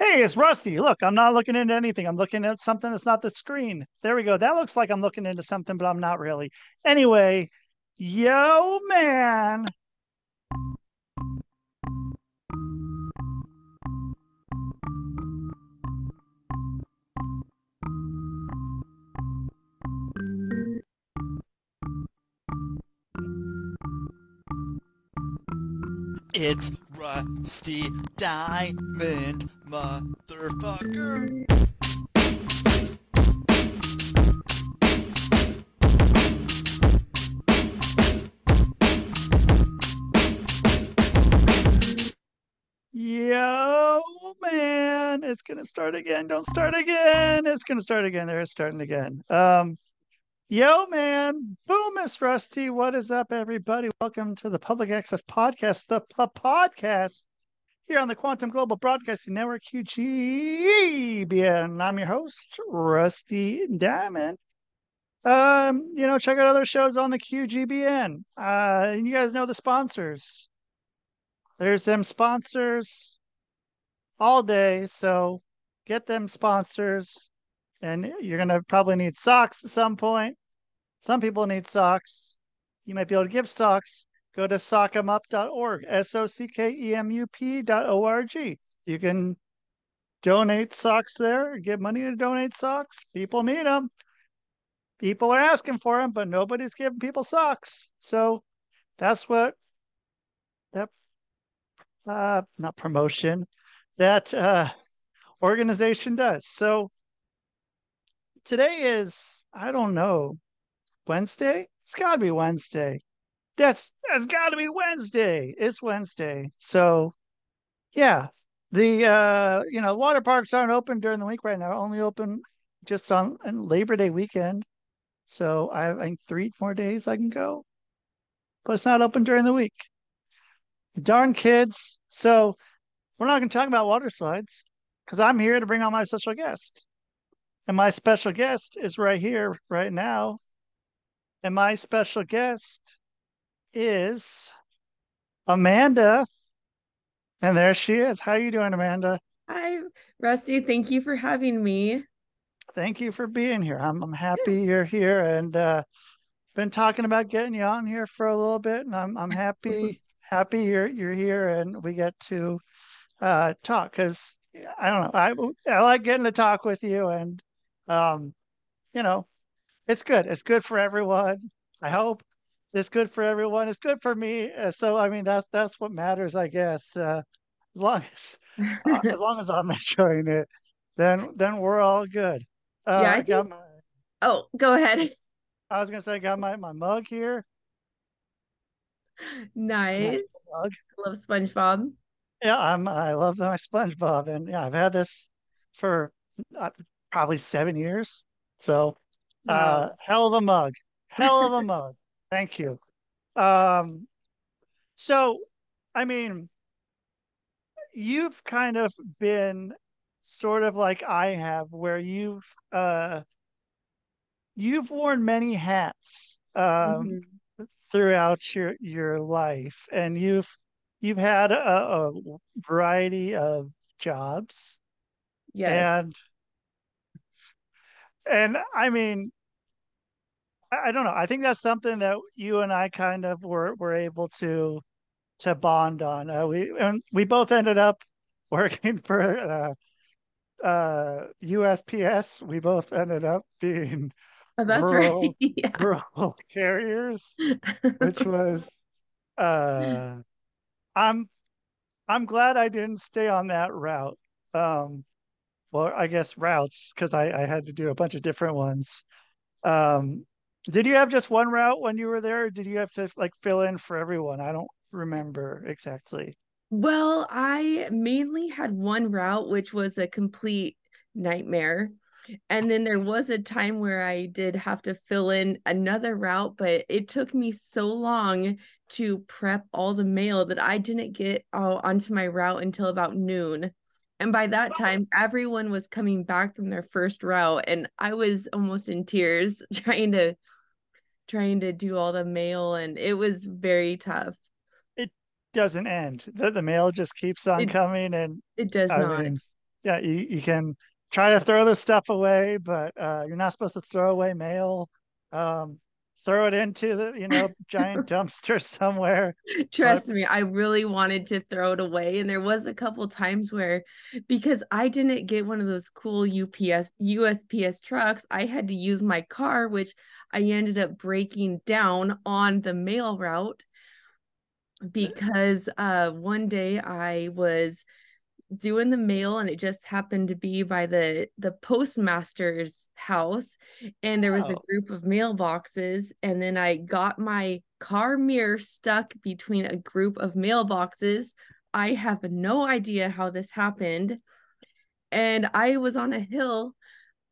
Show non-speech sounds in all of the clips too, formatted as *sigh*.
Hey, it's Rusty. Look, I'm not looking into anything. I'm looking at something that's not the screen. There we go. That looks like I'm looking into something, but I'm not really. Anyway, yo, man. It's Rusty Diamond, motherfucker. Yo, man. It's to start again. Don't start again. It's to start again. There, it's starting again. Um, Yo, man. Boom, Miss Rusty. What is up, everybody? Welcome to the Public Access Podcast, the P- podcast here on the Quantum Global Broadcasting Network, QGBN. I'm your host, Rusty Diamond. Um, you know, check out other shows on the QGBN. Uh, you guys know the sponsors. There's them sponsors all day, so get them sponsors and you're going to probably need socks at some point. Some people need socks. You might be able to give socks. Go to sockemup.org, S O C K E M U P.org. You can donate socks there, give money to donate socks. People need them. People are asking for them, but nobody's giving people socks. So that's what that uh not promotion that uh organization does. So today is I don't know Wednesday. It's got to be Wednesday. That's that's got to be Wednesday. It's Wednesday. So yeah, the uh you know water parks aren't open during the week right now. Only open just on, Labor Day weekend. So I, think three more days I can go, but it's not open during the week. Darn kids. So we're not going to talk about water slides because I'm here to bring on my special guest. And my special guest is right here, right now. And my special guest is Amanda. And there she is. How are you doing, Amanda? Hi, Rusty. Thank you for having me. Thank you for being here. I'm I'm happy you're here and uh been talking about getting you on here for a little bit and I'm I'm happy *laughs* happy you're you're here and we get to uh talk cuz I don't know. I I like getting to talk with you and um, you know, it's good. It's good for everyone. I hope it's good for everyone. It's good for me. Uh, so I mean, that's that's what matters, I guess. Uh, as long as uh, as long as I'm *laughs* enjoying it, then then we're all good. Uh, yeah, I, I got think... my. Oh, go ahead. *laughs* I was gonna say, I got my my mug here. Nice. Mug. love SpongeBob. Yeah, I'm. I love my SpongeBob, and yeah, I've had this for uh, probably seven years. So, wow. uh, hell of a mug, hell of a *laughs* mug. Thank you. Um, so, I mean, you've kind of been sort of like I have, where you've uh, you've worn many hats um, mm-hmm. throughout your your life, and you've you've had a, a variety of jobs. Yes. And and I mean, I, don't know. I think that's something that you and I kind of were were able to to bond on. Uh, we and we both ended up *laughs* working for uh, uh, USPS. We both ended up being oh, that's rural, right. *laughs* yeah. rural carriers, *laughs* which was uh, I'm I'm glad I didn't stay on that route. Um, well, I guess routes because I, I had to do a bunch of different ones. Um, did you have just one route when you were there? did you have to like fill in for everyone? I don't remember exactly. Well, I mainly had one route, which was a complete nightmare. And then there was a time where I did have to fill in another route, but it took me so long to prep all the mail that I didn't get uh, onto my route until about noon. And by that time, everyone was coming back from their first route, and I was almost in tears *laughs* trying to trying to do all the mail, and it was very tough. It doesn't end. The, the mail just keeps on it, coming, and it does I not. Mean, yeah, you, you can try to throw the stuff away, but uh, you're not supposed to throw away mail. Um, throw it into the you know *laughs* giant dumpster somewhere. Trust but... me, I really wanted to throw it away, and there was a couple times where because I didn't get one of those cool UPS USPS trucks, I had to use my car, which I ended up breaking down on the mail route because uh one day I was doing the mail and it just happened to be by the the postmaster's house and there was a oh. group of mailboxes and then I got my car mirror stuck between a group of mailboxes. I have no idea how this happened. And I was on a hill.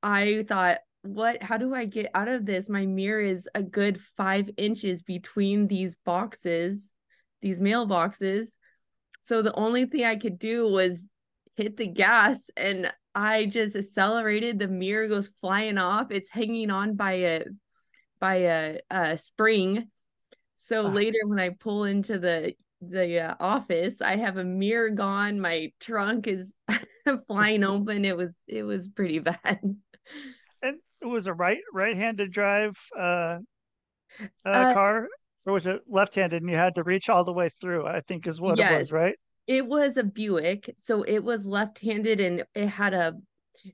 I thought, what how do I get out of this? My mirror is a good five inches between these boxes, these mailboxes so the only thing I could do was hit the gas and I just accelerated. The mirror goes flying off. It's hanging on by a by a, a spring. So later when I pull into the the uh, office, I have a mirror gone. My trunk is *laughs* flying *laughs* open. It was it was pretty bad. *laughs* And it was a right right-handed drive uh, uh, uh car or was it left-handed and you had to reach all the way through i think is what yes, it was right? It was a buick so it was left-handed and it had a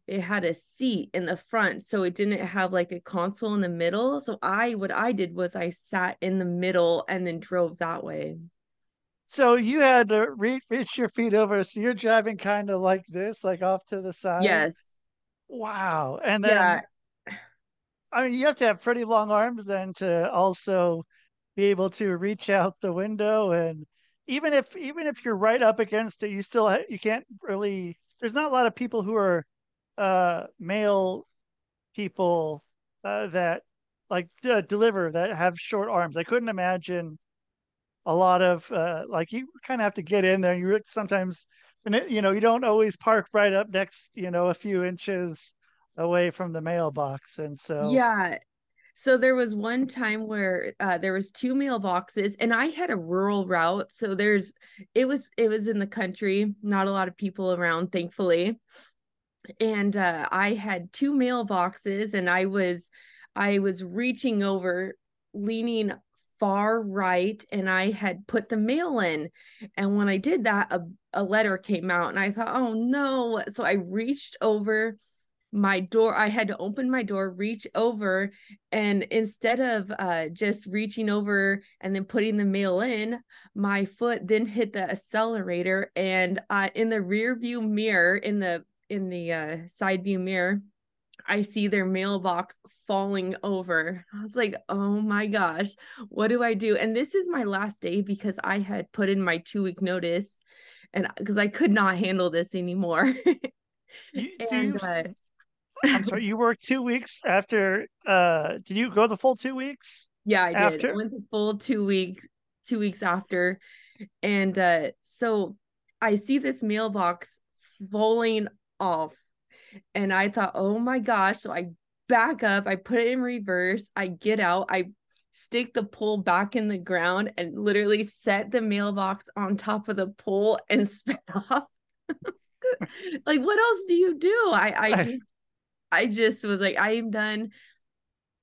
it had a seat in the front so it didn't have like a console in the middle. So i what i did was i sat in the middle and then drove that way. So you had to reach, reach your feet over so you're driving kind of like this like off to the side? Yes. Wow and then yeah. i mean you have to have pretty long arms then to also be able to reach out the window and even if even if you're right up against it you still you can't really there's not a lot of people who are uh male people uh, that like deliver that have short arms. I couldn't imagine a lot of uh like you kind of have to get in there. You sometimes and you know you don't always park right up next you know a few inches away from the mailbox and so yeah so there was one time where uh, there was two mailboxes, and I had a rural route. So there's it was it was in the country, not a lot of people around, thankfully. And uh, I had two mailboxes, and I was I was reaching over, leaning far right, and I had put the mail in. And when I did that, a, a letter came out, and I thought, oh no! So I reached over my door i had to open my door reach over and instead of uh, just reaching over and then putting the mail in my foot then hit the accelerator and uh, in the rear view mirror in the in the uh, side view mirror i see their mailbox falling over. I was like oh my gosh what do i do? And this is my last day because i had put in my two week notice and because i could not handle this anymore. *laughs* You, so and, uh, I'm sorry, you worked two weeks after uh did you go the full two weeks? Yeah, I after? did. I went the full two weeks two weeks after. And uh so I see this mailbox falling off. And I thought, oh my gosh. So I back up, I put it in reverse, I get out, I stick the pole back in the ground and literally set the mailbox on top of the pole and *laughs* sped off. *laughs* like what else do you do? I I *laughs* I just was like, I am done.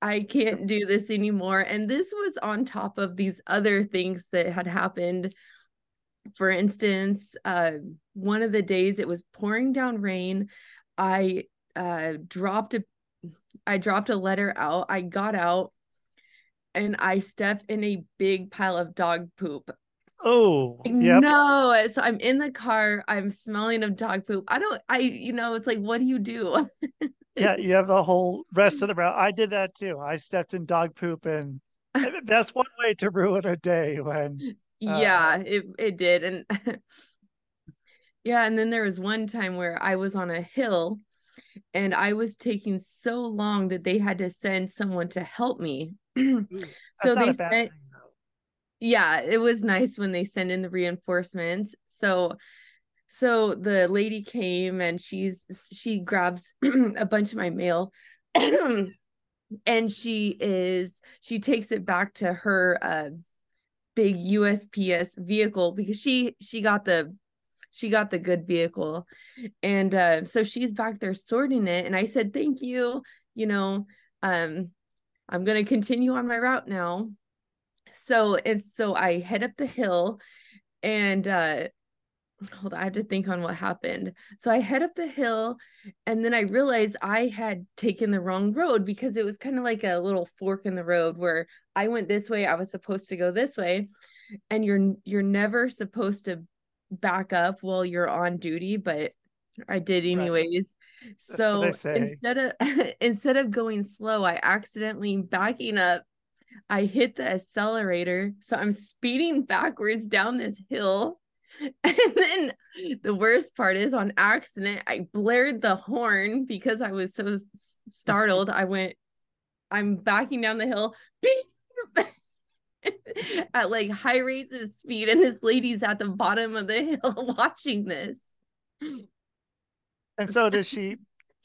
I can't do this anymore. And this was on top of these other things that had happened. For instance, uh, one of the days it was pouring down rain. I uh, dropped a I dropped a letter out. I got out and I stepped in a big pile of dog poop. Oh, yep. no. So I'm in the car. I'm smelling of dog poop. I don't, I, you know, it's like, what do you do? *laughs* yeah, you have the whole rest of the route. I did that too. I stepped in dog poop, and *laughs* that's one way to ruin a day. When uh, yeah, it it did, and *laughs* yeah, and then there was one time where I was on a hill, and I was taking so long that they had to send someone to help me. *clears throat* so they sent. yeah, it was nice when they send in the reinforcements. So so the lady came and she's she grabs *clears throat* a bunch of my mail *clears throat* and she is she takes it back to her uh big USPS vehicle because she she got the she got the good vehicle. And uh, so she's back there sorting it. And I said, Thank you. You know, um, I'm going to continue on my route now. So, and so I head up the hill and uh, hold *laughs* on, I have to think on what happened. So I head up the hill and then I realized I had taken the wrong road because it was kind of like a little fork in the road where I went this way, I was supposed to go this way. And you're you're never supposed to back up while you're on duty, but I did anyways. Right. So instead of *laughs* instead of going slow, I accidentally backing up I hit the accelerator. So I'm speeding backwards down this hill *laughs* And then the worst part is on accident, I blared the horn because I was so startled. I went, I'm backing down the hill *laughs* at like high rates of speed, and this lady's at the bottom of the hill *laughs* watching this. And so did she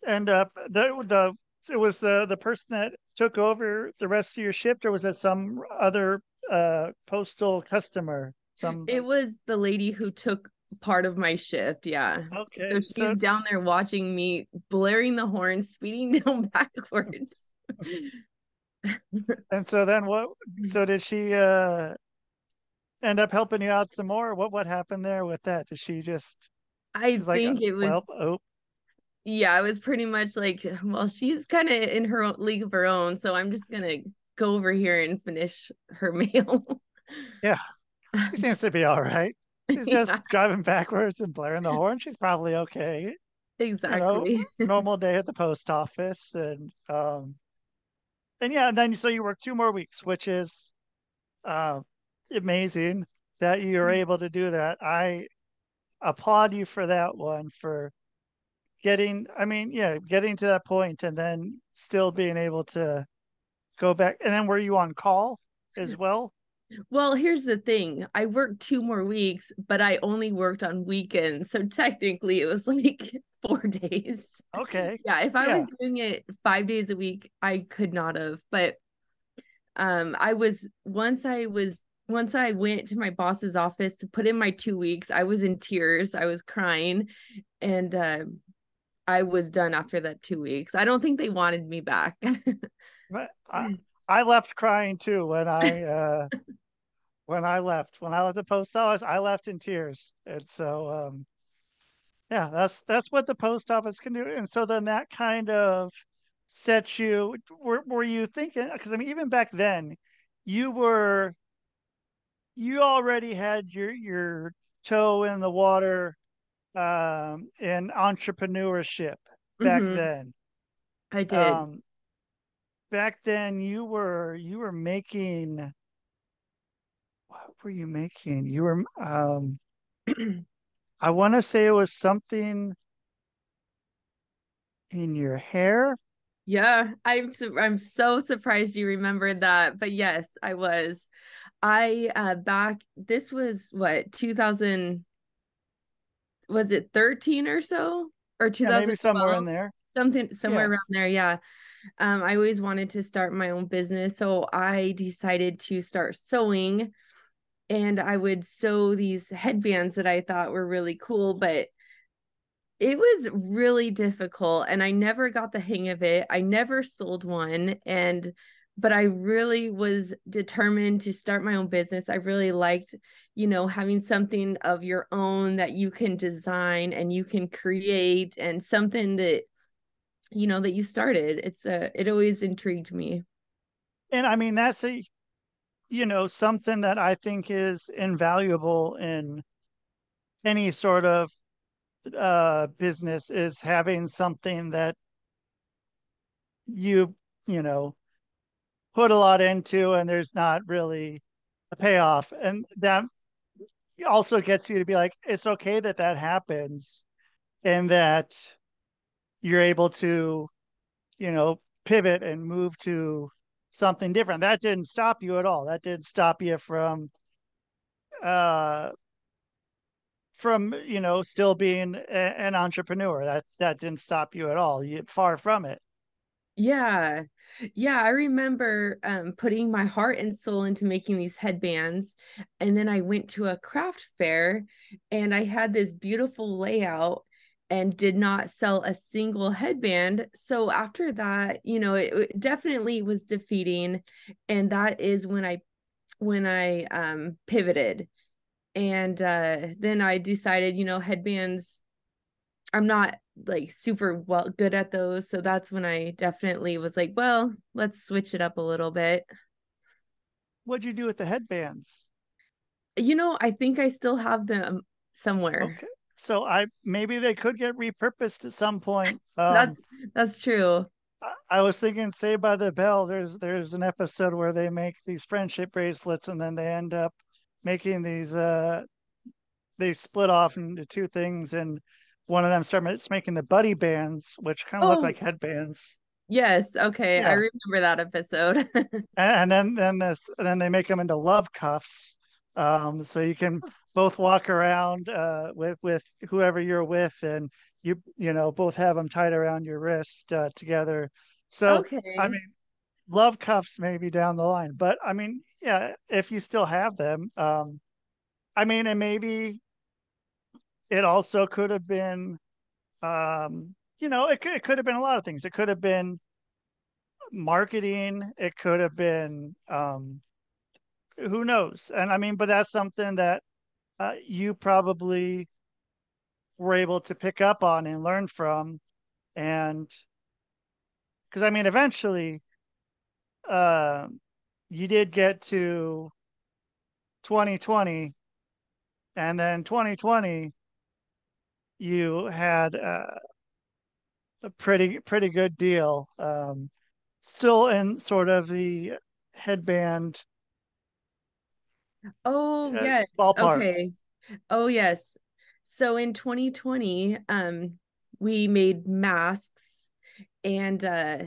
end up the the it was the the person that took over the rest of your shift, or was it some other uh postal customer? Some it was the lady who took part of my shift. Yeah. Okay. So she's so... down there watching me blaring the horn, speeding *laughs* down backwards. *laughs* and so then what so did she uh end up helping you out some more? What what happened there with that? Did she just I think like, it was well, oh. yeah, it was pretty much like, well, she's kind of in her own league of her own, so I'm just gonna go over here and finish her *laughs* mail yeah, she seems to be all right. She's *laughs* just yeah. driving backwards and blaring the horn. She's probably okay. Exactly. You know, *laughs* normal day at the post office, and um, and yeah, and then so you work two more weeks, which is uh, amazing that you're mm-hmm. able to do that. I applaud you for that one for getting. I mean, yeah, getting to that point and then still being able to go back. And then were you on call as *laughs* well? Well, here's the thing. I worked two more weeks, but I only worked on weekends. So technically it was *laughs* like four days. Okay. Yeah. If I yeah. was doing it five days a week, I could not have. But um I was once I was once I went to my boss's office to put in my two weeks, I was in tears. I was crying. And uh, I was done after that two weeks. I don't think they wanted me back. *laughs* but I, I left crying too when *laughs* I uh when I left. When I left the post office, I left in tears. And so um yeah, that's that's what the post office can do. And so then that kind of sets you were were you thinking because I mean even back then you were you already had your your toe in the water um in entrepreneurship back mm-hmm. then. I did. Um, back then you were you were making what were you making? You were um *clears throat* I want to say it was something in your hair. Yeah, I'm su- I'm so surprised you remembered that. But yes, I was. I uh back this was what 2000 was it 13 or so or 2000 yeah, somewhere in there. Something somewhere yeah. around there, yeah. Um, I always wanted to start my own business. So I decided to start sewing and I would sew these headbands that I thought were really cool, but it was really difficult and I never got the hang of it. I never sold one and but I really was determined to start my own business. I really liked, you know, having something of your own that you can design and you can create and something that you know that you started it's a it always intrigued me. And i mean that's a you know something that i think is invaluable in any sort of uh business is having something that you you know put a lot into and there's not really a payoff. And that also gets you to be like it's okay that that happens and that you're able to, you know, pivot and move to something different. That didn't stop you at all. That didn't stop you from uh from you know still being a, an entrepreneur that that didn't stop you at all you far from it Yeah. Yeah, I remember um, putting my heart and soul into making these headbands. And then I went to a craft fair and I had this beautiful layout and did not sell a single headband. So after that, you know, it, it definitely was defeating. And that is when I when I um pivoted. And uh then I decided, you know, headbands I'm not like super well good at those. So that's when I definitely was like, well, let's switch it up a little bit. What'd you do with the headbands? You know, I think I still have them somewhere. Okay. So I maybe they could get repurposed at some point. *laughs* Um, that's that's true. I, I was thinking Saved by the Bell. There's there's an episode where they make these friendship bracelets and then they end up making these uh they split off into two things and one of them starts making the buddy bands, which kind of Oh. look like headbands. Yes, okay. I remember that episode. *laughs* And, and then then this and then they make them into love cuffs. Um, so you can both walk around uh, with with whoever you're with, and you you know both have them tied around your wrist uh, together. So okay. I mean, love cuffs maybe down the line, but I mean, yeah, if you still have them, um, I mean, and maybe it also could have been, um, you know, it could, it could have been a lot of things. It could have been marketing. It could have been, um, who knows? And I mean, but that's something that uh, you probably were able to pick up on and learn from, and because I mean, eventually, uh, you did get to 2020, and then 2020, you had uh, a pretty pretty good deal. Um, still in sort of the headband Oh, uh, yes. ballpark. Okay. Oh, yes. So in 2020, um, we made masks and uh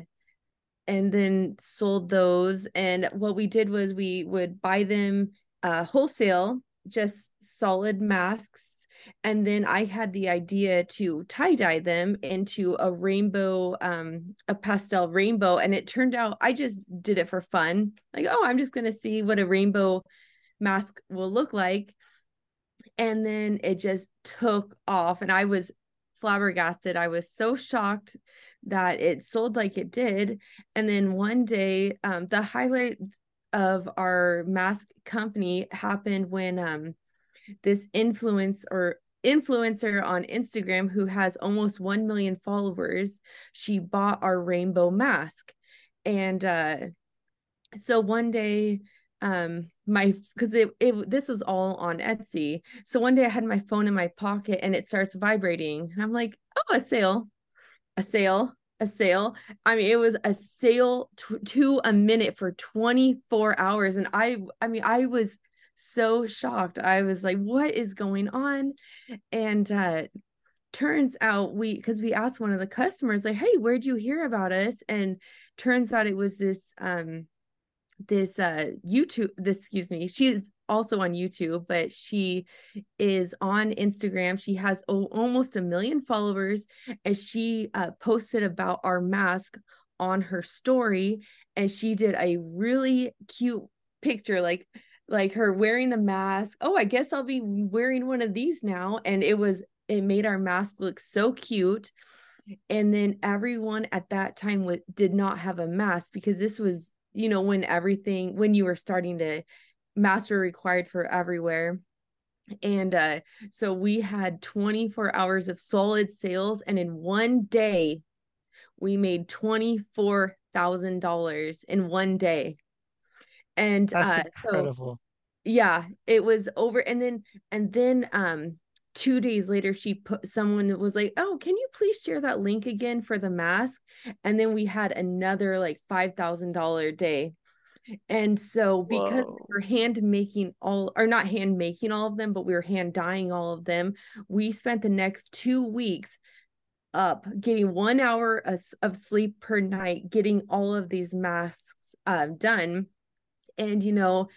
and then sold those. And what we did was we would buy them uh wholesale, just solid masks. And then I had the idea to tie dye them into a rainbow, um, a pastel rainbow. And it turned out I just did it for fun. Like, oh, I'm just gonna see what a rainbow mask will look like. And then it just took off, and I was flabbergasted. I was so shocked that it sold like it did. And then one day, um, the highlight of our mask company happened when um, this influence or influencer on Instagram who has almost 1 million followers, she bought our rainbow mask. And uh, so one day um my because it, it this was all on etsy. So one day i had my phone in my pocket and it starts vibrating and i'm like oh a sale a sale a sale. I mean it was a sale to, to a minute for 24 hours and i i mean i was so shocked. I was like what is going on? And uh turns out we because we asked one of the customers like hey where'd you hear about us? And turns out it was this um this uh YouTube this excuse me she's also on YouTube but she is on Instagram. She has o- almost a million followers and she uh, posted about our mask on her story and she did a really cute picture like like her wearing the mask. Oh I guess I'll be wearing one of these now and it was it made our mask look so cute. And then everyone at that time w- did not have a mask because this was you know when everything when you were starting to master required for everywhere and uh so we had 24 hours of solid sales and in one day we made $24,000 in one day and That's uh so incredible. yeah it was over and then and then um two days later she put someone was like oh can you please share that link again for the mask? And then we had another like five thousand dollar day. And so because Whoa. we were hand making all or not hand making all of them but we were hand dyeing all of them we spent the next two weeks up getting one hour of, of sleep per night getting all of these masks uh, done. And you know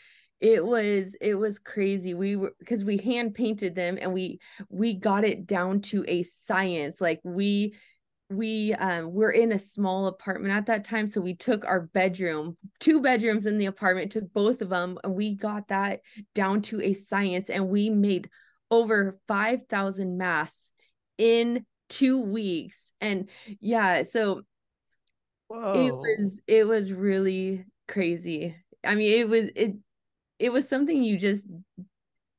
it was it was crazy. We were because we hand painted them and we we got it down to a science. Like we we um were in a small apartment at that time so we took our bedroom two bedrooms in the apartment took both of them and we got that down to a science and we made over 5000 masks in 2 weeks. And yeah so Whoa. it was it was really crazy. I mean it was it it was something you just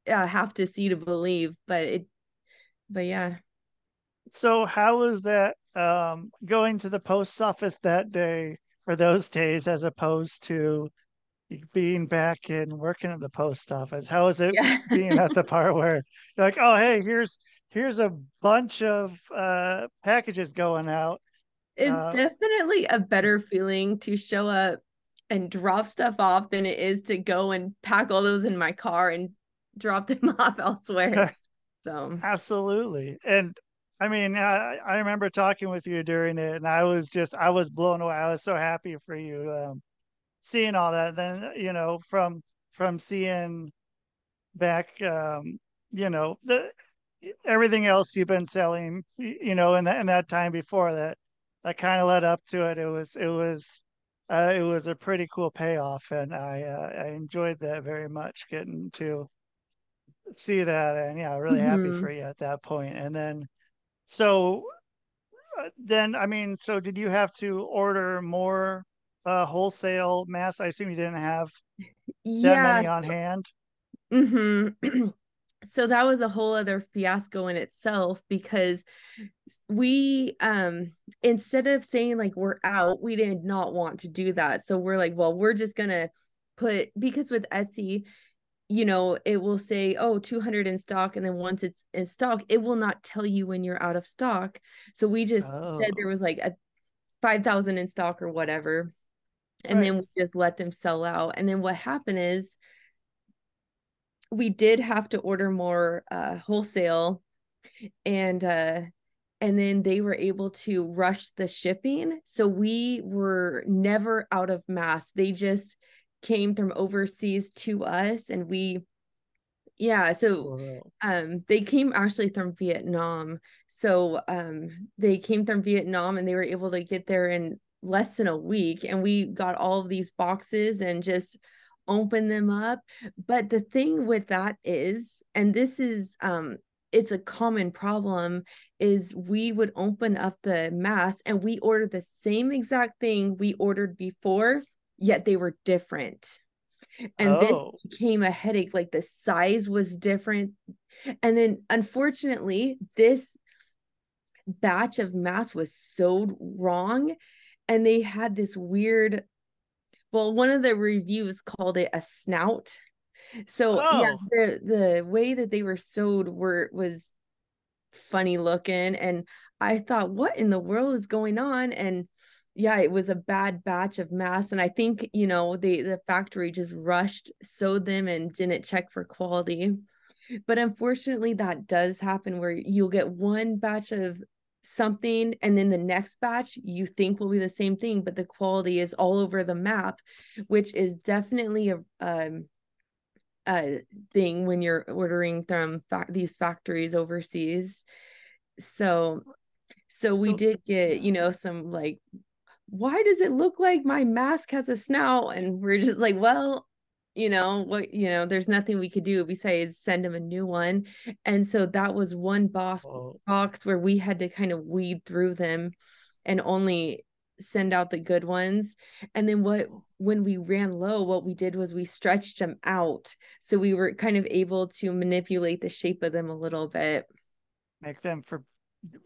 uh, have to see to believe but it but yeah So how was that um going to the post office that day or those days as opposed to being back and working at the post office? How was it yeah being at the *laughs* part where you're like, oh hey, here's here's a bunch of uh packages going out. It's Uh, definitely a better feeling to show up and drop stuff off than it is to go and pack all those in my car and drop *laughs* them off elsewhere. *laughs* So, Absolutely. And I mean, I, I remember talking with you during it, and I was just, I was blown away. I was so happy for you, um, seeing all that. Then, you know, from from seeing back, um, you know, the everything else you've been selling, you know, in that in that time before that, that kind of led up to it. It was, it was, uh, it was a pretty cool payoff, and I, uh, I enjoyed that very much, getting to see that, and yeah, really happy mhm. for you at that point. And then so uh, then, I mean, so did you have to order more uh wholesale masks? I assume you didn't have that yeah. many on hand. hmm *clears throat* So that was a whole other fiasco in itself because we um instead of saying like we're out, we did not want to do that. So we're like, well, we're just gonna put because with Etsy, you know, it will say, oh, 200 in stock. And then once it's in stock, it will not tell you when you're out of stock. So we just said there Oh, was like a 5,000 in stock or whatever. And right. then we just let them sell out. And then what happened is we did have to order more uh, wholesale and uh, and then they were able to rush the shipping. So we were never out of mass. They just came from overseas to us and we yeah, so um they came actually from Vietnam. So um they came from Vietnam and they were able to get there in less than a week and we got all of these boxes and just opened them up. But the thing with that is and this is um it's a common problem is we would open up the mask and we ordered the same exact thing we ordered before yet they were different. And this Oh, became a headache like the size was different. And then unfortunately this batch of mass was sewed wrong and they had this weird well one of the reviews called it a snout. So yeah oh, the the way that they were sewed were was funny looking and i thought what in the world is going on? And yeah it was a bad batch of masks and i think you know the the factory just rushed sewed them and didn't check for quality. But unfortunately that does happen where you'll get one batch of something and then the next batch you think will be the same thing but the quality is all over the map which is definitely a um a thing when you're ordering from fa- these factories overseas. So so we so did get you know some like why does it look like my mask has a snout? And we're just like well you know what you know there's nothing we could do besides send him a new one and so that was one box Oh, box where we had to kind of weed through them and only send out the good ones and then what oh. when we ran low what we did was we stretched them out so we were kind of able to manipulate the shape of them a little bit make them for.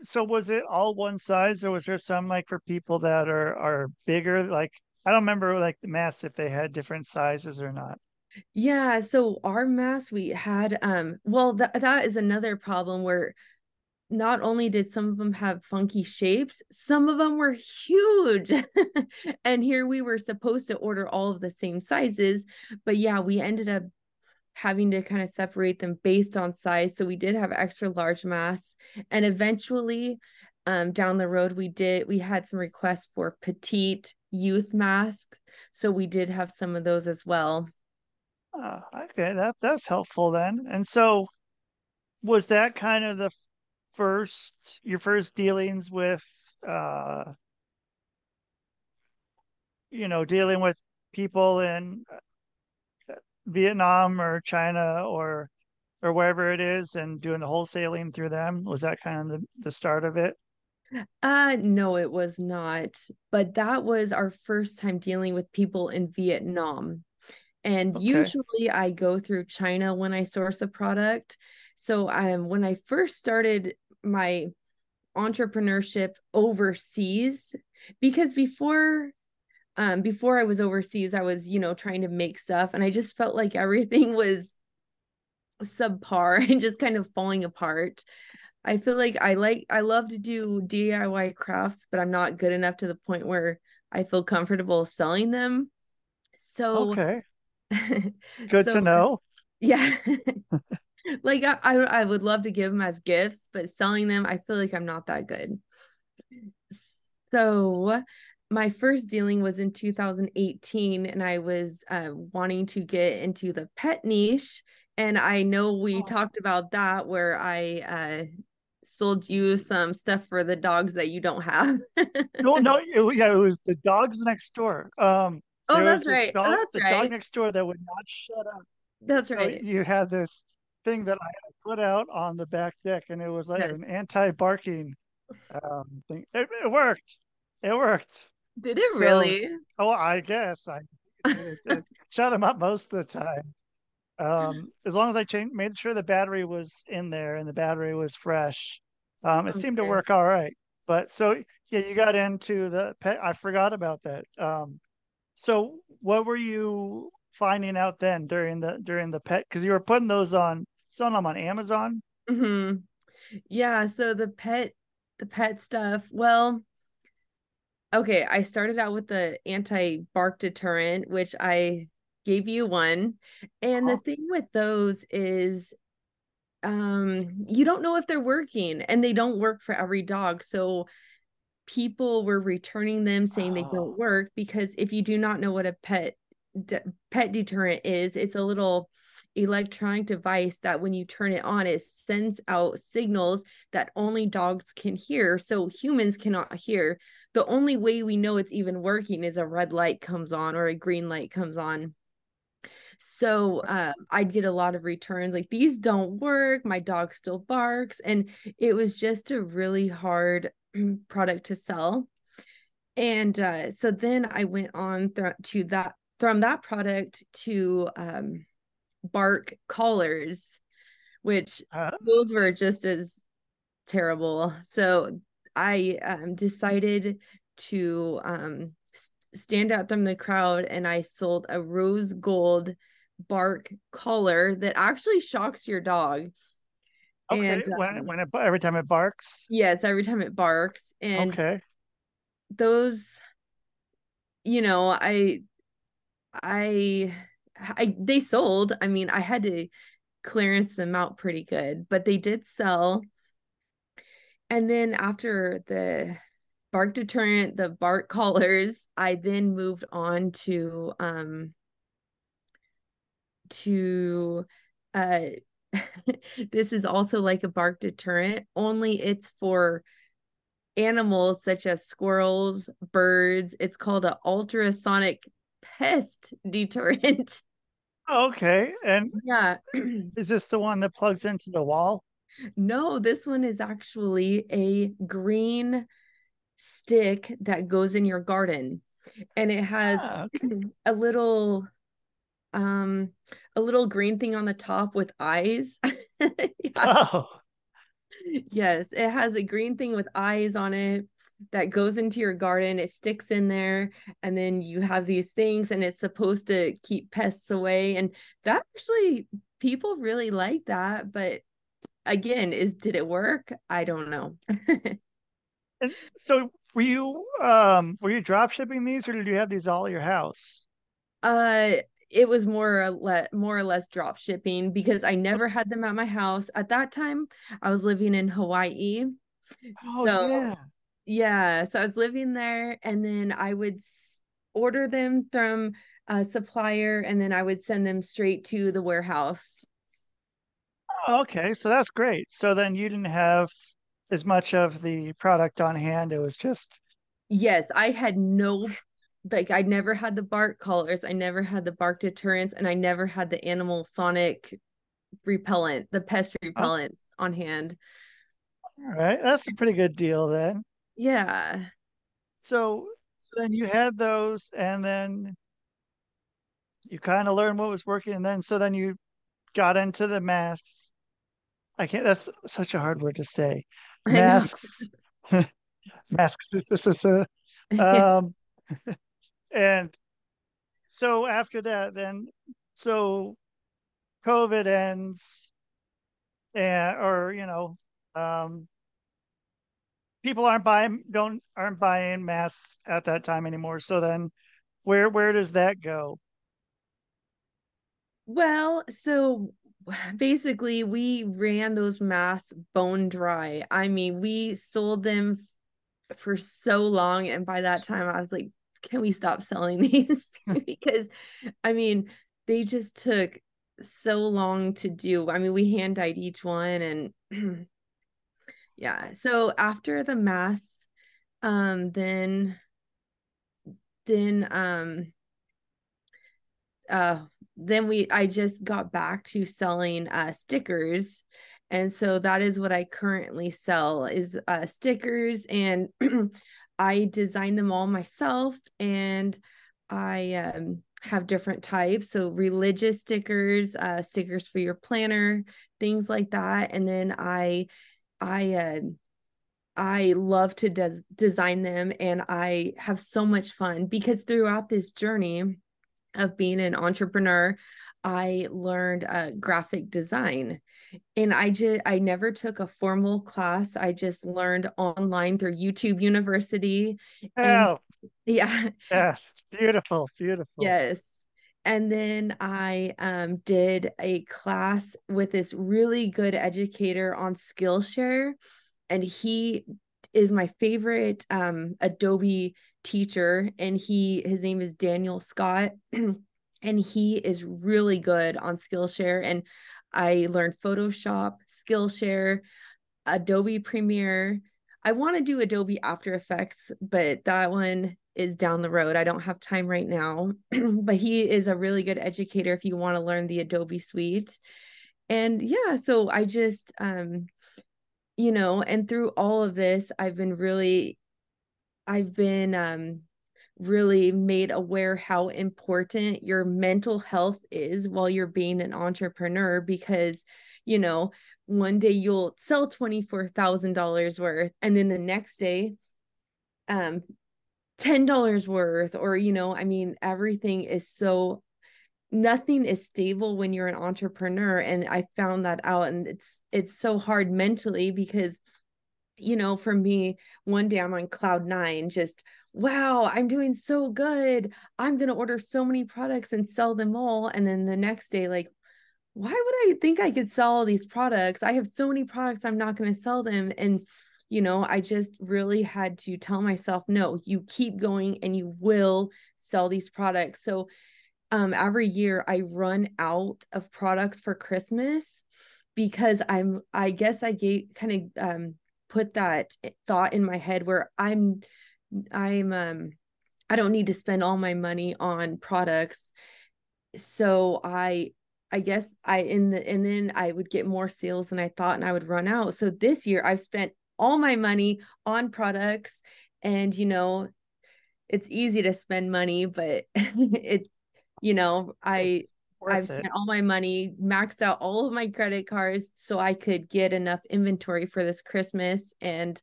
So was it all one size, or was there some like for people that are are bigger? Like I don't remember like the masks if they had different sizes or not. yeah so our mass we had um well that that is another problem where not only did some of them have funky shapes, some of them were huge. *laughs* and here we were supposed to order all of the same sizes, but yeah, we ended up having to kind of separate them based on size. So we did have extra large mass and eventually um, down the road we did we had some requests for petite youth masks. So we did have some of those as well. Oh, okay, that that's helpful then. And so was that kind of the first your first dealings with uh, you know, dealing with people in uh, Vietnam or China or or wherever it is and doing the wholesaling through them? Was that kind of the, the start of it? Uh no, it was not. But that was our first time dealing with people in Vietnam. And Okay. usually I go through China when I source a product. So um when I first started my entrepreneurship overseas, because before um before I was overseas, I was, you know, trying to make stuff and I just felt like everything was subpar *laughs* and just kind of falling apart. I feel like I like I love to do DIY crafts, but I'm not good enough to the point where I feel comfortable selling them. So Okay. *laughs* Good to know. *laughs* yeah. *laughs* Like I, I I would love to give them as gifts, but selling them, I feel like I'm not that good. So my first dealing was in 2018, and I was uh, wanting to get into the pet niche. And I know we Oh, talked about that where I uh, sold you some stuff for the dogs that you don't have. *laughs* no, no, it, yeah, it was the dogs next door. Um, Oh, that's right. Oh, that's the dog next door that would not shut up. That's So right. you had this thing that I put out on the back deck, and it was like an anti-barking um thing. It, it worked. It worked. Did it So, really? oh, I guess I it, it shut him up most of the time. Um, as long as I changed, made sure the battery was in there and the battery was fresh, um, it seemed to work all right. But so yeah, you got into the pet. I forgot about that. Um, so what were you finding out then during the during the pet? Because you were putting those on selling them on Amazon. hmm Yeah, so the pet the pet stuff, well, okay, I started out with the anti-bark deterrent, which I gave you one. And the Uh-huh. thing with those is um you don't know if they're working and they don't work for every dog. So people were returning them saying they Oh, don't work because if you do not know what a pet de- pet deterrent is, it's a little electronic device that when you turn it on, it sends out signals that only dogs can hear, so humans cannot hear. The only way we know it's even working is a red light comes on or a green light comes on. So uh, I'd get a lot of returns like these don't work. My dog still barks, and it was just a really hard *clears throat* product to sell. And uh, so then I went on th- to that from that product to um, bark collars, which uh, those were just as terrible. So I um, decided to um, stand out from the crowd and I sold a rose gold bark collar that actually shocks your dog. okay. And When um, when it every time it barks. yes, every time it barks. And Okay. those, you know, I, I, I, they sold. I mean, I had to clearance them out pretty good, but they did sell. And then after the bark deterrent, the bark *laughs* collars, I then moved on to um to uh *laughs* this is also like a bark deterrent, only it's for animals such as squirrels, birds. It's called an ultrasonic pest *laughs* deterrent. Okay. And yeah. *clears throat* is this the one that plugs into the wall? no, this one is actually a green stick that goes in your garden and it has Ah, okay. *clears throat* a little um a little green thing on the top with eyes. *laughs* Yeah. Oh, Yes, it has a green thing with eyes on it that goes into your garden. It sticks in there, and then you have these things, and it's supposed to keep pests away. And that actually, people really like that. But again, is did it work? I don't know. *laughs* and so were you um were you drop shipping these or did you have these all at your house? Uh, it was more or less more or less drop shipping because I never had them at my house. At that time, I was living in Hawaii. Oh So yeah. Yeah, so I was living there and then I would order them from a supplier and then I would send them straight to the warehouse. Oh, okay, so that's great. So then you didn't have as much of the product on hand. It was just Yes, I had no like I never had the bark collars, I never had the bark deterrents, and I never had the animal sonic repellent, the pest repellents oh. on hand. All right, that's a pretty good deal then. Yeah. So, so then you had those, and then you kind of learned what was working, and then so then you got into the masks. I can't. That's such a hard word to say. Masks. *laughs* masks. *laughs* um, *laughs* and so after that, then so COVID ends, and or you know, um, people aren't buying don't aren't buying masks at that time anymore. So then, where where does that go? Well, so *laughs* basically we ran those masks bone dry. I mean, we sold them for so long and by that time I was like, can we stop selling *laughs* these? *laughs* because I mean, they just took so long to do. I mean, we hand dyed each one and *clears throat* yeah. So after the mass, um, then then um uh then we I just got back to selling uh stickers. And so that is what I currently sell is uh stickers and *clears throat* I design them all myself and I um have different types. So religious stickers uh stickers for your planner things like that. And then I I uh I love to des- design them and I have so much fun because throughout this journey of being an entrepreneur, I learned uh, graphic design. And I just, I never took a formal class. I just learned online through YouTube University. Oh, *laughs* yeah. Yes. Beautiful. Beautiful. Yes. And then I um, did a class with this really good educator on Skillshare. And he is my favorite um, Adobe teacher and he his name is Daniel Scott *clears throat* and he is really good on Skillshare and I learned Photoshop, Skillshare, Adobe Premiere. I want to do Adobe After Effects, but that one is down the road. I don't have time right now, *clears throat* but he is a really good educator if you want to learn the Adobe suite. And yeah, so I just um you know, and through all of this, I've been really I've been um, really made aware how important your mental health is while you're being an entrepreneur because you know one day you'll sell $24,000 worth and then the next day um $10 worth or you know I mean everything is so nothing is stable when you're an entrepreneur. And I found that out and it's it's so hard mentally because you know, for me, one day I'm on cloud nine, just wow, I'm doing so good. I'm going to order so many products and sell them all. And then the next day, like, why would I think I could sell all these products? I have so many products, I'm not going to sell them. And, you know, I just really had to tell myself, no, you keep going and you will sell these products. So, um, every year I run out of products for Christmas because I'm, I guess I gave kind of, um, put that thought in my head where I'm I'm um I don't need to spend all my money on products. So I I guess I in the and then I would get more sales than I thought and I would run out. So this year I've spent all my money on products and you know it's easy to spend money but *laughs* it's you know I I've spent all my money, maxed out all of my credit cards so I could get enough inventory for this Christmas. And,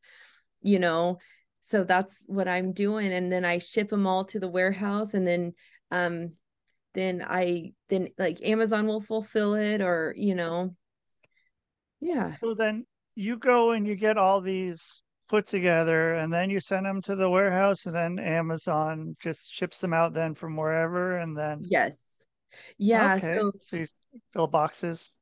you know, so that's what I'm doing. And then I ship them all to the warehouse and then, um, then I, then like Amazon will fulfill it or, you know, yeah. So then you go and you get all these put together and then you send them to the warehouse and then Amazon just ships them out then from wherever and then yes yeah. Okay. So, so you fill boxes.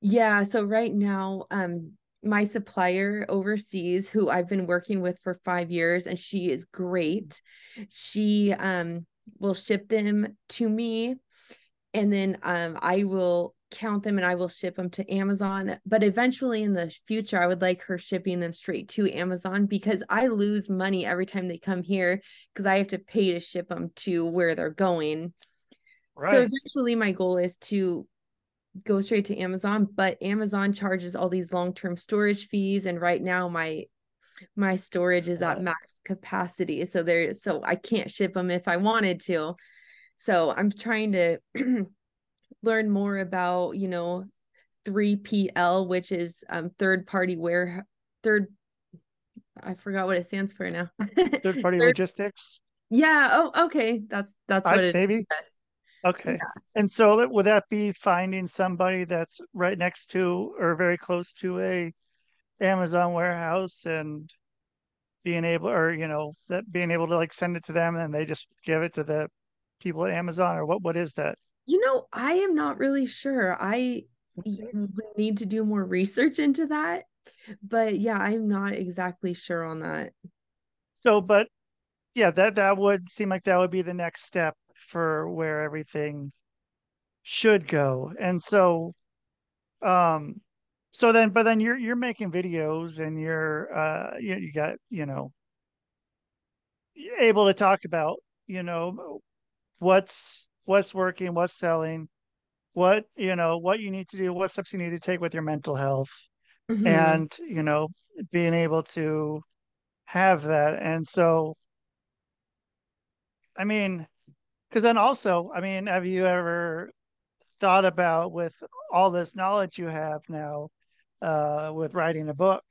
Yeah. So right now, um, my supplier overseas, who I've been working with for five years, and she is great. She um will ship them to me, and then um I will count them and I will ship them to Amazon. But eventually in the future, I would like her shipping them straight to Amazon because I lose money every time they come here because I have to pay to ship them to where they're going. Right. So eventually, my goal is to go straight to Amazon, but Amazon charges all these long-term storage fees and right now my my storage is at max capacity. So there so I can't ship them if I wanted to. So I'm trying to *clears throat* learn more about, you know, 3PL, which is um third party where third I forgot what it stands for now. *laughs* third party third, logistics. Yeah. Oh, okay. That's that's what I, it maybe. Is. Okay. Yeah. And so would that be finding somebody that's right next to or very close to a Amazon warehouse and being able or you know that being able to like send it to them and they just give it to the people at Amazon or what what is that? You know, I am not really sure. I need to do more research into that. But yeah, I'm not exactly sure on that. So but yeah, that that would seem like that would be the next step for where everything should go. And so um so then but then you're you're making videos and you're uh you, you got, you know, able to talk about, you know, what's what's working, what's selling, what, you know, what you need to do, what steps you need to take with your mental health. Mm-hmm. And, you know, being able to have that. And so I mean, because then also, I mean, have you ever thought about with all this knowledge you have now uh, with writing a book?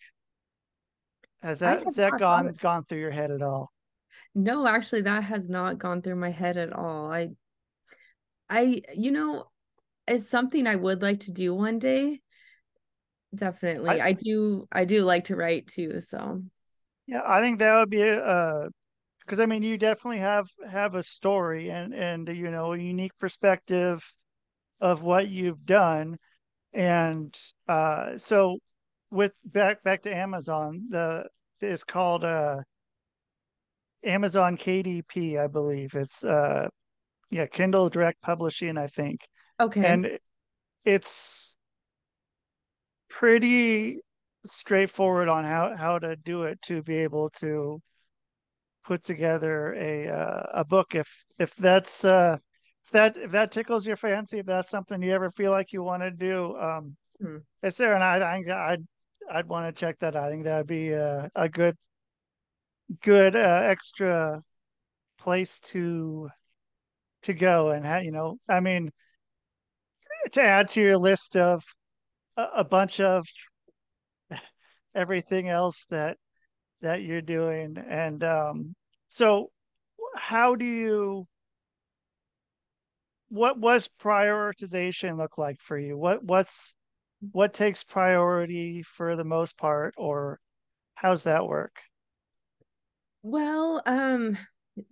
Has that has that gone gone through your head at all? No, actually, that has not gone through my head at all. I, I, you know, it's something I would like to do one day. Definitely, I, I do. I do like to write too. So, yeah, I think that would be a, because I mean you definitely have have a story and and you know a unique perspective of what you've done. And uh so with back back to Amazon the it's called uh Amazon KDP I believe. It's uh yeah Kindle Direct Publishing I think. Okay. And it's pretty straightforward on how how to do it to be able to put together a uh, a book if if that's uh, if that if that tickles your fancy if that's something you ever feel like you want to do um hmm. it's there and I I I'd I'd want to check that out. I think that'd be a, a good good uh, extra place to to go and ha- you know I mean to add to your list of a, a bunch of *laughs* everything else that that you're doing. And um, so, how do you? What was prioritization look like for you? What what's what takes priority for the most part, or how's that work? Well, um,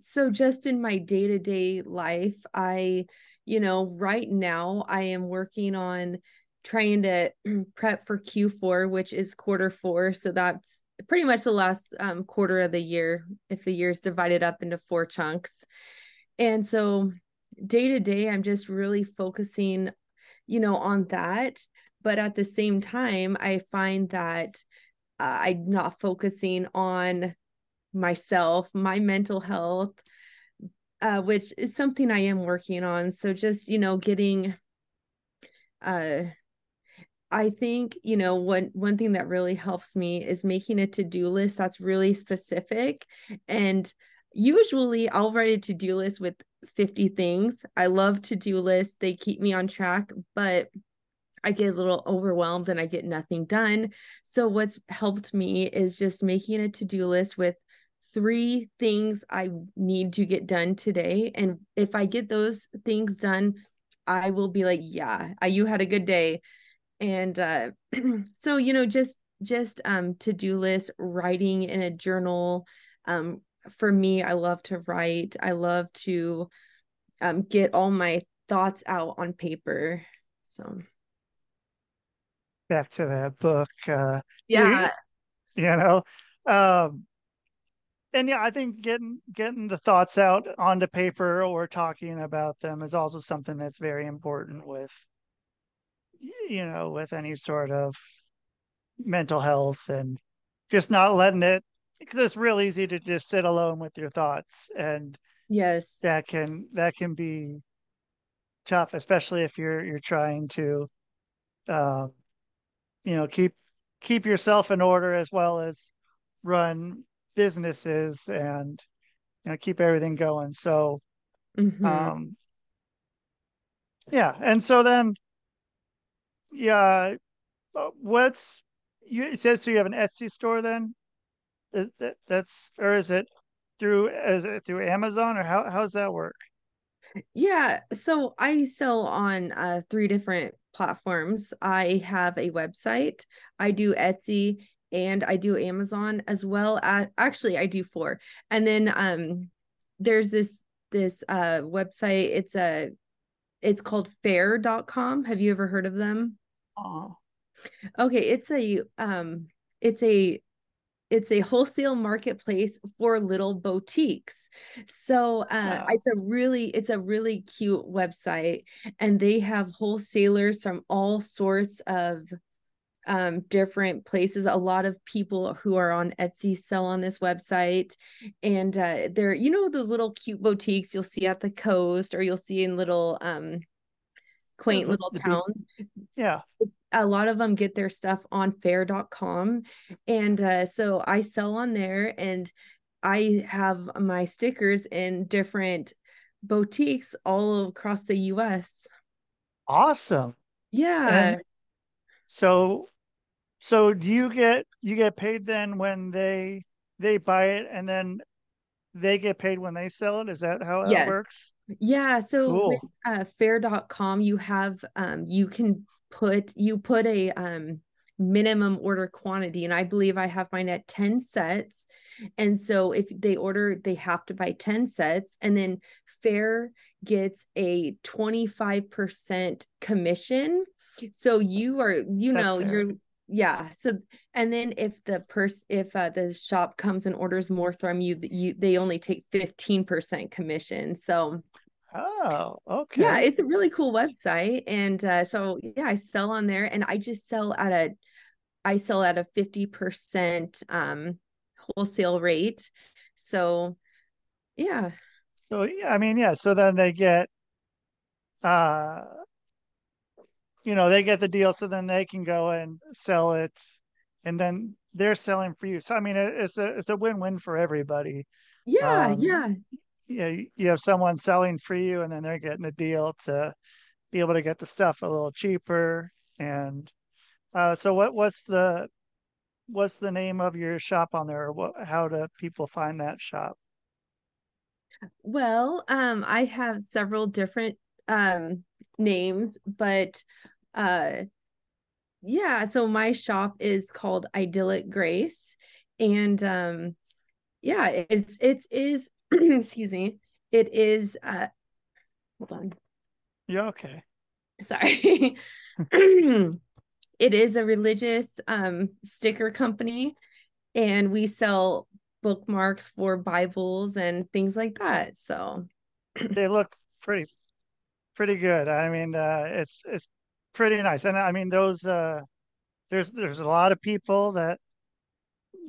so just in my day-to-day life, I, you know, right now I am working on trying to *clears throat* prep for Q4, which is quarter four. So that's pretty much the last um, quarter of the year if the year is divided up into four chunks. And so day to day i'm just really focusing you know on that. But at the same time i find that uh, i'm not focusing on myself my mental health uh, which is something i am working on. So just you know getting uh I think, you know, one one thing that really helps me is making a to-do list that's really specific. And usually I'll write a to-do list with 50 things. I love to-do lists. They keep me on track, but I get a little overwhelmed and I get nothing done. So what's helped me is just making a to-do list with three things I need to get done today. And if I get those things done, I will be like, yeah, you had a good day and uh, *clears throat* so you know just just um to-do list writing in a journal um for me i love to write. I love to um get all my thoughts out on paper so. Back to that book uh yeah. *laughs* you, know um and yeah i think getting getting the thoughts out onto paper or talking about them is also something that's very important with you know, with any sort of mental health and just not letting it because it's real easy to just sit alone with your thoughts and yes that can that can be tough especially if you're you're trying to uh, you know keep keep yourself in order as well as run businesses and you know keep everything going so Mhm. um yeah and so then yeah what's you it says so you have an etsy store then is that, that's or is it through is it through amazon or how how's that work Yeah, so I sell on uh, three different platforms. I have a website, I do Etsy, and I do Amazon as well. As, actually, I do four. And then um, there's this this uh, website. It's a it's called Faire.com. Have you ever heard of them? Oh Okay, it's a um, it's a it's a wholesale marketplace for little boutiques. So uh, wow it's a really it's a really cute website and they have wholesalers from all sorts of um, different places. A lot of people who are on etsy sell on this website and uh, they're you know those little cute boutiques you'll see at the coast or you'll see in little um, quaint little towns. Yeah. A lot of them get their stuff on faire.com and uh, so i sell on there and i have my stickers in different boutiques all across the us awesome. Yeah. And so so do you get you get paid then when they they buy it and then they get paid when they sell it? Is that how it yes. works yeah so with cool. uh, faire.com you have um you can put you put a um minimum order quantity and i believe i have mine at 10 sets. And so if they order they have to buy 10 sets and then faire gets a 25% commission. So you are you that's know fair. you're yeah so and then if the person if uh, the shop comes and orders more from you you they only take 15% commission so oh okay. yeah it's a really cool website and uh, so yeah i sell on there and i just sell at a i sell at a 50% um wholesale rate so yeah. So yeah i mean yeah so then they get uh you know they get the deal so then they can go and sell it and then they're selling for you. So i mean it, it's a it's a win-win for everybody. Yeah um yeah. yeah you, you have someone selling for you and then they're getting a deal to be able to get the stuff a little cheaper and uh so what what's the what's the name of your shop on there or what how do people find that shop? Well um i have several different um names but uh yeah so my shop is called idyllic grace and um yeah it's it's is *clears throat* excuse me it is uh hold on. Yeah okay. Sorry. *laughs* *laughs* It is a religious um sticker company and we sell bookmarks for bibles and things like that so. *clears throat* They look pretty pretty good. I mean uh it's it's pretty nice. And i mean those uh there's there's a lot of people that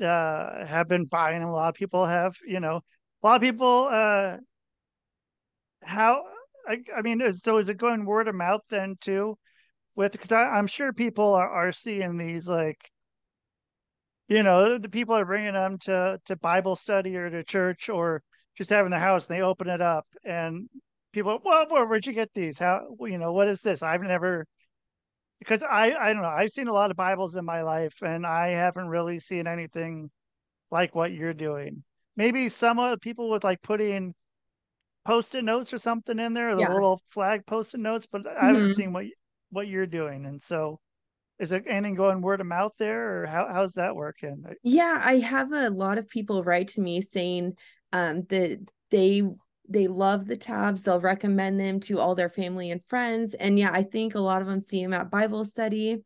uh have been buying a lot of people have you know a lot of people uh how i, I mean is, so is it going word of mouth then too with because i'm sure people are, are seeing these like you know the people are bringing them to to bible study or to church or just having the house and they open it up and people well where, where'd you get these? How you know what is this? I've never because i i don't know i've seen a lot of bibles in my life and i haven't really seen anything like what you're doing. Maybe some of the people with like putting post-it notes or something in there the yeah. little flag post-it notes but i haven't Mhm. seen what what you're doing and so is it anything going word of mouth there or how, how's that working? Yeah, I have a lot of people write to me saying um, that they they love the tabs. They'll recommend them to all their family and friends. And yeah, I think a lot of them see them at Bible study.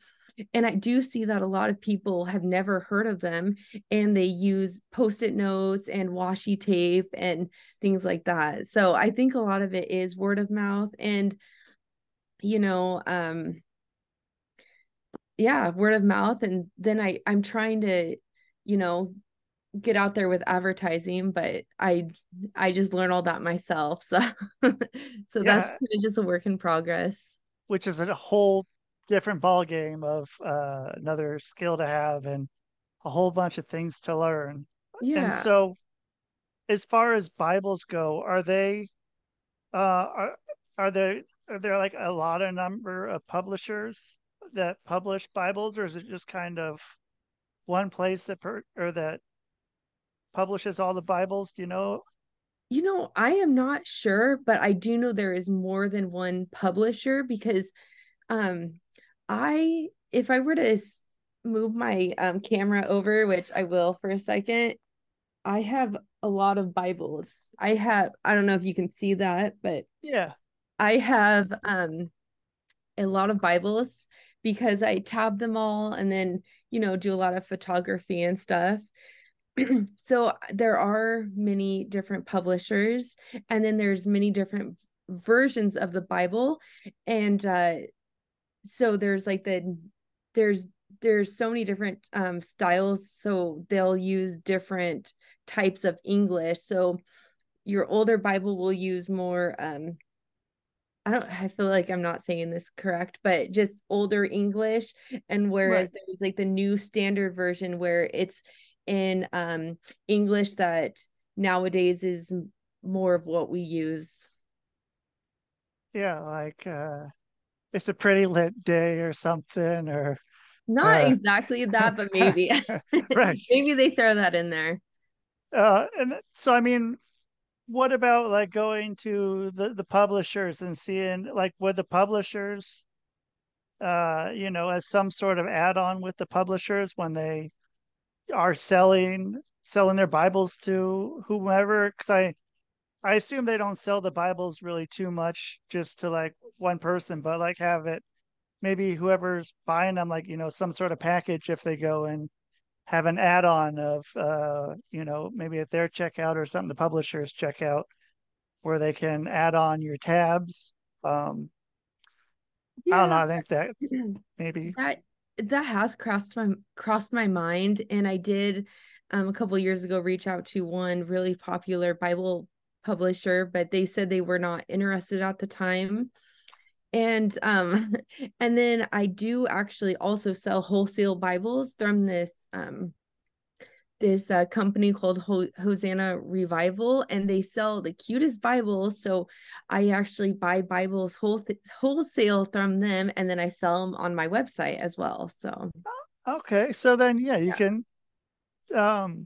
And I do see that a lot of people have never heard of them and they use post-it notes and washi tape and things like that. So I think a lot of it is word of mouth and you know, um yeah, word of mouth. And then I, I'm trying to, you know, get out there with advertising, but I, I just learned all that myself. So, *laughs* so Yeah. that's kind of just a work in progress. which is a whole different ball game of uh, another skill to have and a whole bunch of things to learn. And Yeah. so, as far as Bibles go, are they uh, are are there are there like a lot of number of publishers that publish Bibles, or is it just kind of one place that per, or that publishes all the Bibles? Do you know? You know, I am not sure, but I do know there is more than one publisher because um I if I were to move my um camera over, which I will for a second, I have a lot of Bibles. I have I don't know if you can see that, but Yeah, I have um a lot of Bibles because I tab them all and then, you know, do a lot of photography and stuff. *clears throat* so there are many different publishers and then there's many different versions of the Bible and uh so there's like the there's there's so many different um styles so they'll use different types of English. So your older Bible will use more um I don't I feel like I'm not saying this correct, but just older English and whereas Right. there's like the new standard version where it's in um English that nowadays is more of what we use. yeah, like uh, it's a pretty lit day or something, or Not uh, exactly that, but maybe. *laughs* right. *laughs* maybe they throw that in there. Uh, and so, I mean, what about like going to the the publishers and seeing like would the publishers, uh, you know, as some sort of add-on with the publishers when they are selling selling their Bibles to whomever? Because I I assume they don't sell the Bibles really too much just to like one person, but like have it maybe whoever's buying them like you know some sort of package if they go and have an add-on of uh you know maybe at their checkout or something the publishers checkout where they can add on your tabs um i don't know i think that *clears throat* maybe That that has crossed my crossed my mind, and I did um a couple years ago reach out to one really popular Bible publisher, but they said they were not interested at the time. And um *laughs* and then I do actually also sell wholesale Bibles from this um this uh, company called Ho- Hosanna Revival, and they sell the cutest Bibles. So I actually buy Bibles whole wholesale from them, and then I sell them on my website as well. So okay so then yeah you Yeah. can um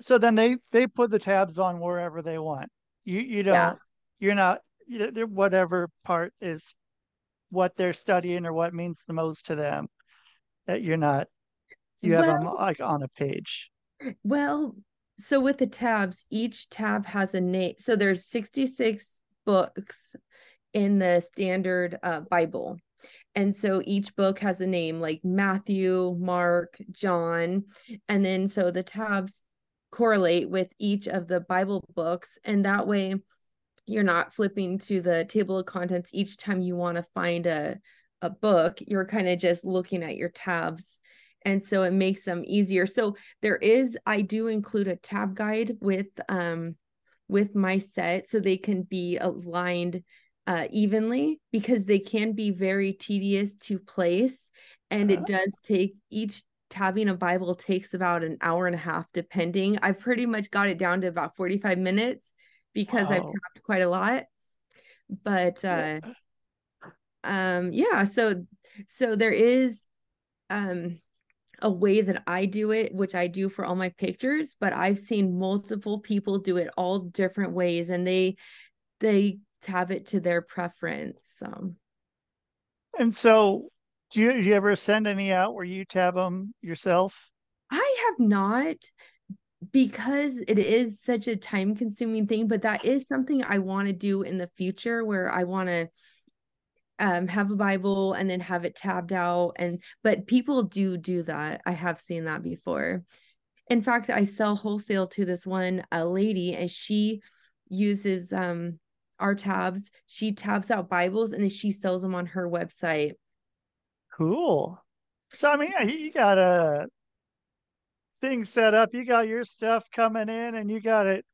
so then they they put the tabs on wherever they want you you don't you're not you- they're- whatever part is what they're studying or what means the most to them that you're not you have them like on a page well, so with the tabs, each tab has a name. So there's 66 books in the standard uh, Bible. And so each book has a name like Matthew, Mark, John. And then so the tabs correlate with each of the Bible books. And that way you're not flipping to the table of contents each time you want to find a, a book. You're kind of just looking at your tabs. And so it makes them easier. So there is, I do include a tab guide with um with my set so they can be aligned uh, evenly because they can be very tedious to place. And it does take each tabbing a Bible takes about an hour and a half, depending. I've pretty much got it down to about 45 minutes because I've Wow. tabbed quite a lot. But uh Yeah. um yeah, so so there is um a way that I do it, which I do for all my pictures, but I've seen multiple people do it all different ways and they they tab it to their preference. So And so, do you, do you ever send any out where you tab them yourself? I have not because it is such a time consuming thing, but that is something I want to do in the future where I want to um have a bible and then have it tabbed out and but people do do that i have seen that before in fact i sell wholesale to this one a lady and she uses um our tabs she tabs out bibles and then she sells them on her website Cool. So I mean, yeah, you got a thing set up. You got your stuff coming in, and you got it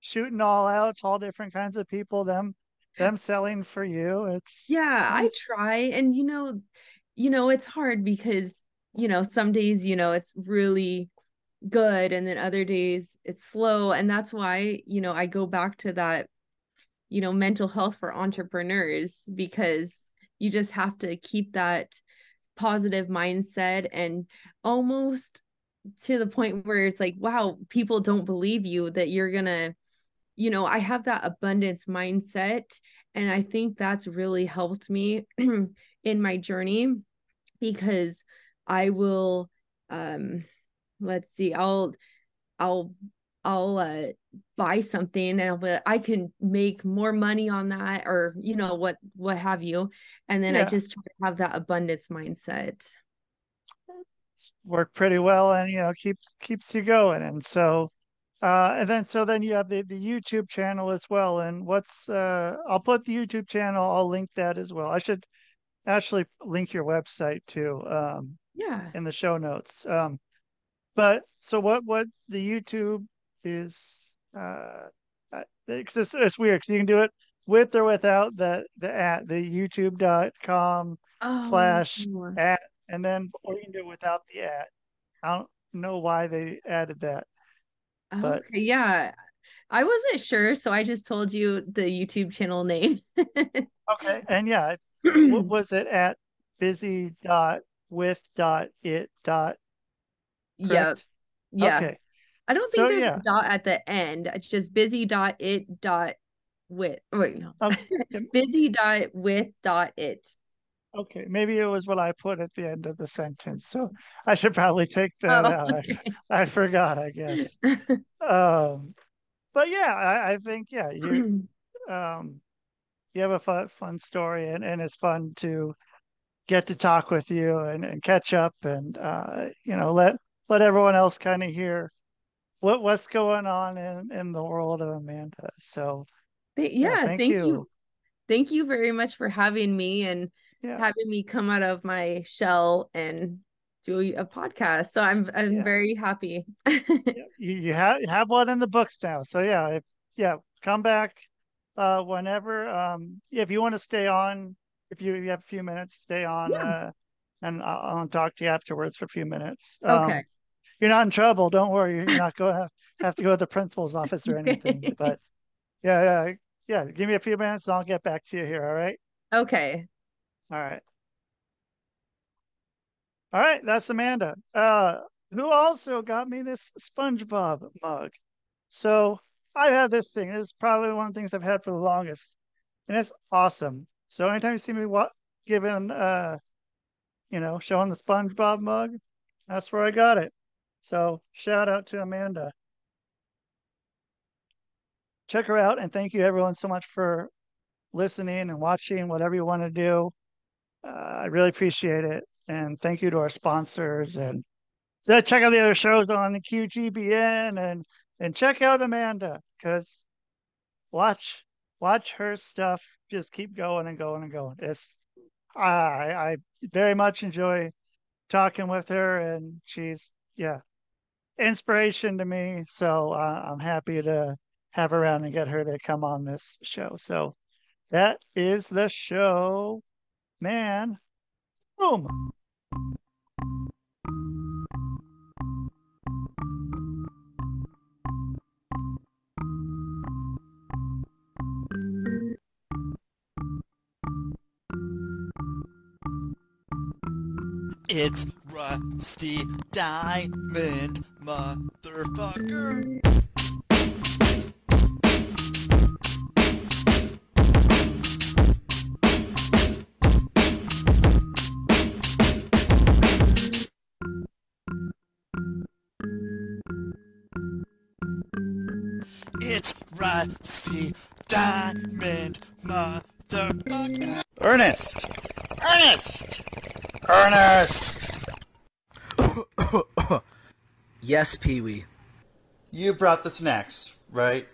shooting all out. to All different kinds of people. Them them selling for you. It's Yeah, I try and you know, you know, it's hard because, you know, some days, you know, it's really good and then other days it's slow and that's why, you know, I go back to that, you know, mental health for entrepreneurs because you just have to keep that positive mindset and almost to the point where it's like, wow, people don't believe you that you're gonna you know, I have that abundance mindset. And I think that's really helped me *clears throat* in my journey because I will, um, let's see, I'll, I'll, I'll, uh, buy something and I can make more money on that or, you know, what, what have you. And then I just try to have that abundance mindset. work pretty well, and you know keeps keeps you going. And so, uh, and then so then you have the the YouTube channel as well. And what's uh, I'll put the YouTube channel. I'll link that as well. I should actually link your website too um, Yeah. in the show notes. Um, but so what what the YouTube is uh it's, it's weird because you can do it with or without the the at the youtube.com Oh, slash at and then or you can do it without the at. I don't know why they added that, but okay. Yeah. I wasn't sure. So I just told you the YouTube channel name. okay. *laughs* And yeah, it's what *clears throat* was it at busy dot with dot it dot Yep. Yeah. Okay. I don't So think there's a dot at the end. It's just busy dot it dot with oh, wait no Okay. Um, *laughs* busy dot with dot it. Okay, maybe it was what I put at the end of the sentence, so I should probably *laughs* take that Oh, out. Okay. *laughs* I forgot, I guess. *laughs* Um, but yeah, I, I think yeah, you *clears throat* um you have a fun fun story and, and it's fun to get to talk with you and, and catch up and uh you know let let everyone else kind of hear what what's going on in in the world of Amanda. So yeah, yeah, thank thank you. you. Thank you very much for having me and Yeah, having me come out of my shell and do a podcast. So I'm I'm yeah, very happy. *laughs* You you have you have one in the books now. So yeah, if, yeah, come back uh whenever um if you want to stay on if you, you have a few minutes stay on Yeah. uh and I'll, I'll talk to you afterwards for a few minutes Okay. um you're not in trouble don't worry you're not going *laughs* to have to go to the principal's office or anything but yeah yeah yeah give me a few minutes and I'll get back to you here all right Okay. All right all right that's Amanda uh who also got me this SpongeBob mug so I have this thing this is probably one of the things I've had for the longest and it's awesome. So anytime you see me what giving uh you know showing the SpongeBob mug, that's where I got it. So shout out to Amanda. Check her out and thank you everyone so much for listening and watching whatever you want to do. Uh, I really appreciate it and thank you to our sponsors and check out the other shows on the QGBN and and check out Amanda because watch watch her stuff just keep going and going and going. It's I I very much enjoy talking with her, and she's yeah inspiration to me. So uh, I'm happy to have her around and get her to come on this show. So that is the show, man. Boom. It's Rusty Diamond, motherfucker. Ernest! Ernest! Ernest! *coughs* yes, Pee Wee. You brought the snacks, right?